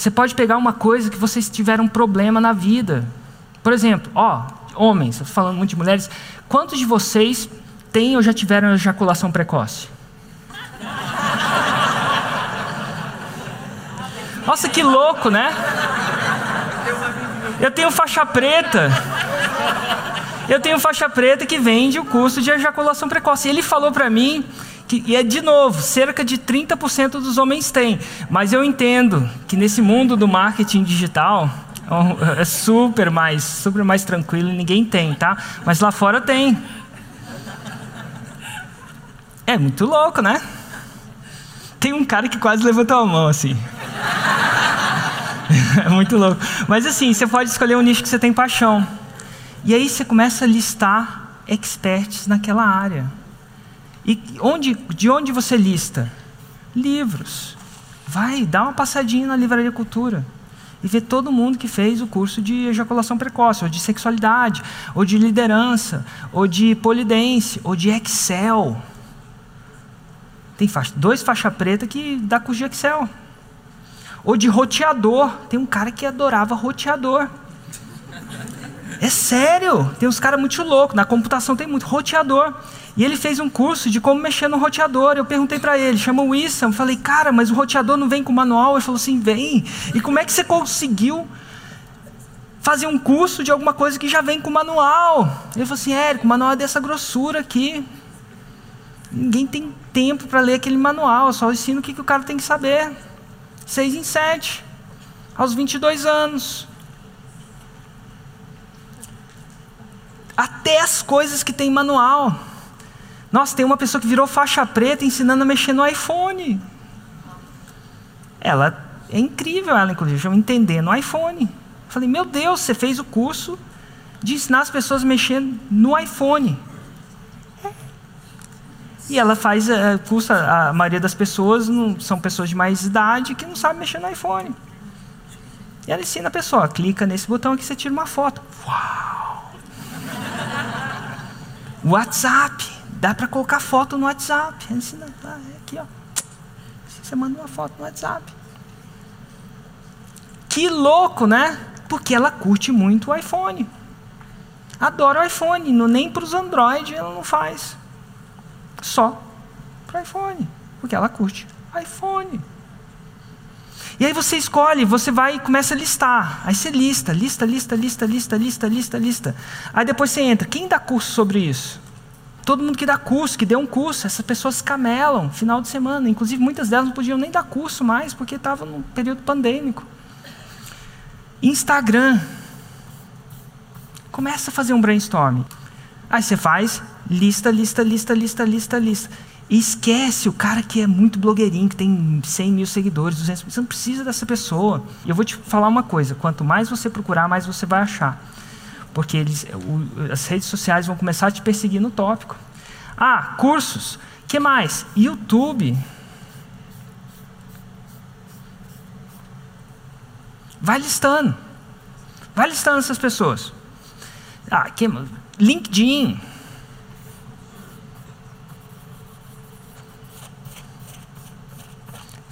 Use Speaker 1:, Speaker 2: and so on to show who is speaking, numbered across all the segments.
Speaker 1: Você pode pegar uma coisa que vocês tiveram um problema na vida. Por exemplo, ó, homens, estou falando muito de mulheres. Quantos de vocês têm ou já tiveram ejaculação precoce? Nossa, que louco, né? Eu tenho faixa preta. Eu tenho faixa preta que vende o curso de ejaculação precoce. E ele falou para mim que, e é de novo, cerca de 30% dos homens têm. Mas eu entendo que nesse mundo do marketing digital é super mais, super mais tranquilo, ninguém tem, tá? Mas lá fora tem. É muito louco, né? Tem um cara que quase levantou a mão assim. é muito louco. Mas assim, você pode escolher um nicho que você tem paixão. E aí você começa a listar experts naquela área. E onde, de onde você lista? Livros. Vai, dá uma passadinha na Livraria Cultura e vê todo mundo que fez o curso de ejaculação precoce, ou de sexualidade, ou de liderança, ou de polidense, ou de Excel. Tem faixa, dois faixa preta que dá curso de Excel. Ou de roteador. Tem um cara que adorava roteador. É sério, tem uns caras muito loucos. Na computação tem muito roteador. E ele fez um curso de como mexer no roteador. Eu perguntei para ele, chama o Issam. Falei, cara, mas o roteador não vem com manual? Ele falou assim: vem. E como é que você conseguiu fazer um curso de alguma coisa que já vem com manual? Ele falou assim: Érico, o manual é dessa grossura aqui. Ninguém tem tempo para ler aquele manual. Eu só ensino o que, que o cara tem que saber. Seis em sete, aos 22 anos. Até as coisas que tem manual. Nossa, tem uma pessoa que virou faixa preta ensinando a mexer no iPhone. Ela é incrível, ela, inclusive, eu entender no iPhone. Falei, meu Deus, você fez o curso de ensinar as pessoas a mexer no iPhone. E ela faz é, curso, a maioria das pessoas não, são pessoas de mais idade que não sabem mexer no iPhone. E ela ensina a pessoa, clica nesse botão aqui, você tira uma foto. Uau! WhatsApp. Dá para colocar foto no WhatsApp. Ensina, tá, é aqui, ó. Você manda uma foto no WhatsApp. Que louco, né? Porque ela curte muito o iPhone. Adora o iPhone. No, nem para os Android ela não faz. Só para iPhone. Porque ela curte iPhone. E aí você escolhe, você vai e começa a listar. Aí você lista, lista, lista, lista, lista, lista, lista, lista. Aí depois você entra. Quem dá curso sobre isso? Todo mundo que dá curso, que deu um curso, essas pessoas camelam final de semana. Inclusive, muitas delas não podiam nem dar curso mais, porque estavam no período pandêmico. Instagram. Começa a fazer um brainstorming. Aí você faz lista, lista, lista, lista, lista, lista. E esquece o cara que é muito blogueirinho, que tem 100 mil seguidores, 200 mil. Você não precisa dessa pessoa. E eu vou te falar uma coisa: quanto mais você procurar, mais você vai achar. Porque eles, o, as redes sociais vão começar a te perseguir no tópico. Ah, cursos. que mais? YouTube. Vai listando. Vai listando essas pessoas. Ah, que, LinkedIn.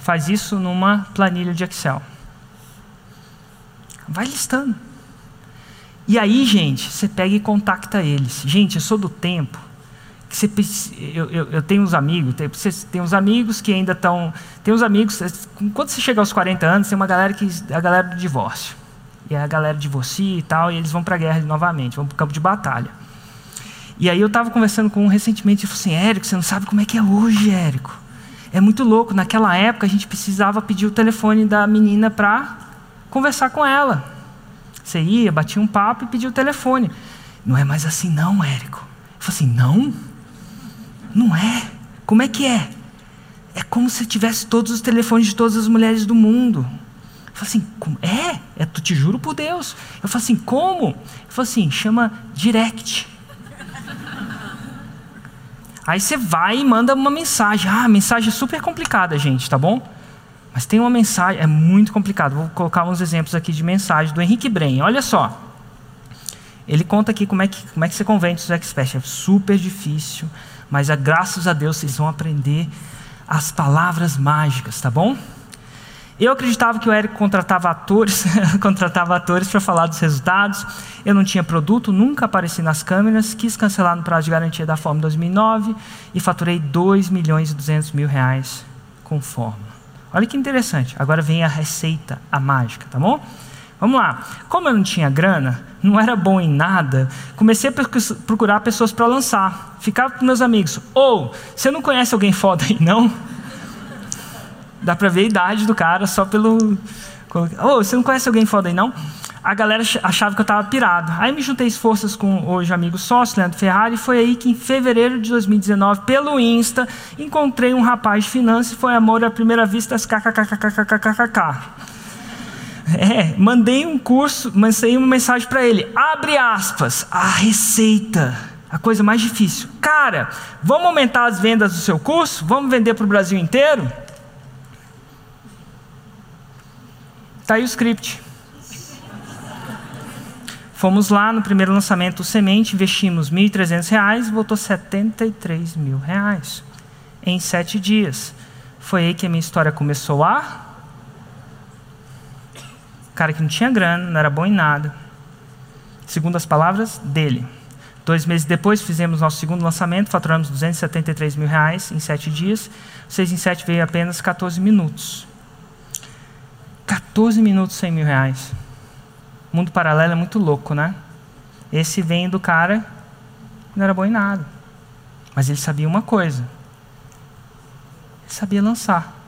Speaker 1: Faz isso numa planilha de Excel. Vai listando. E aí, gente, você pega e contacta eles. Gente, eu sou do tempo que você eu, eu, eu tenho uns amigos, tem, você tem uns amigos que ainda estão, tem uns amigos, quando você chega aos 40 anos, tem uma galera que a galera do divórcio. E a galera divorcia e tal, e eles vão para a guerra novamente, vão para o campo de batalha. E aí eu estava conversando com um recentemente, e falou assim, Érico, você não sabe como é que é hoje, Érico. É muito louco. Naquela época a gente precisava pedir o telefone da menina para conversar com ela. Você ia, batia um papo e pedia o telefone. Não é mais assim, não, Érico. Eu falei assim: não? Não é. Como é que é? É como se tivesse todos os telefones de todas as mulheres do mundo. Eu falei assim: como? é? É, tu te juro por Deus. Eu falei assim: como? Eu falei assim: chama direct. Aí você vai e manda uma mensagem. Ah, mensagem é super complicada, gente, tá bom? Mas tem uma mensagem, é muito complicado. Vou colocar uns exemplos aqui de mensagem do Henrique Bren. Olha só. Ele conta aqui como é que, como é que você convence os experts. É super difícil, mas é, graças a Deus vocês vão aprender as palavras mágicas, tá bom? Eu acreditava que o Eric contratava atores, contratava atores para falar dos resultados. Eu não tinha produto, nunca apareci nas câmeras, quis cancelar no prazo de garantia da Forma 2009 e faturei 2 milhões e 200 mil reais com Forma. Olha que interessante. Agora vem a receita, a mágica, tá bom? Vamos lá. Como eu não tinha grana, não era bom em nada, comecei a procurar pessoas para lançar. Ficava com meus amigos. Ou, oh, você não conhece alguém foda aí, não? Dá para ver a idade do cara só pelo. Oh, você não conhece alguém foda aí, não? A galera achava que eu estava pirado. Aí me juntei forças com hoje amigo sócio, Leandro Ferrari, e foi aí que em fevereiro de 2019, pelo Insta, encontrei um rapaz de finanças e foi amor à primeira vista, kkkkkkkkkk. É, mandei um curso, mandei uma mensagem para ele. Abre aspas, a receita, a coisa mais difícil. Cara, vamos aumentar as vendas do seu curso? Vamos vender para o Brasil inteiro? Tá aí o script. Fomos lá no primeiro lançamento Semente, investimos R$ 1.300, voltou 73 mil reais em sete dias. Foi aí que a minha história começou a cara que não tinha grana, não era bom em nada. Segundo as palavras dele. Dois meses depois, fizemos nosso segundo lançamento, faturamos 273 mil reais em sete dias. Seis em sete veio apenas 14 minutos. 14 minutos, 100 mil reais. Mundo paralelo é muito louco, né? Esse vem do cara que não era bom em nada. Mas ele sabia uma coisa. Ele sabia lançar.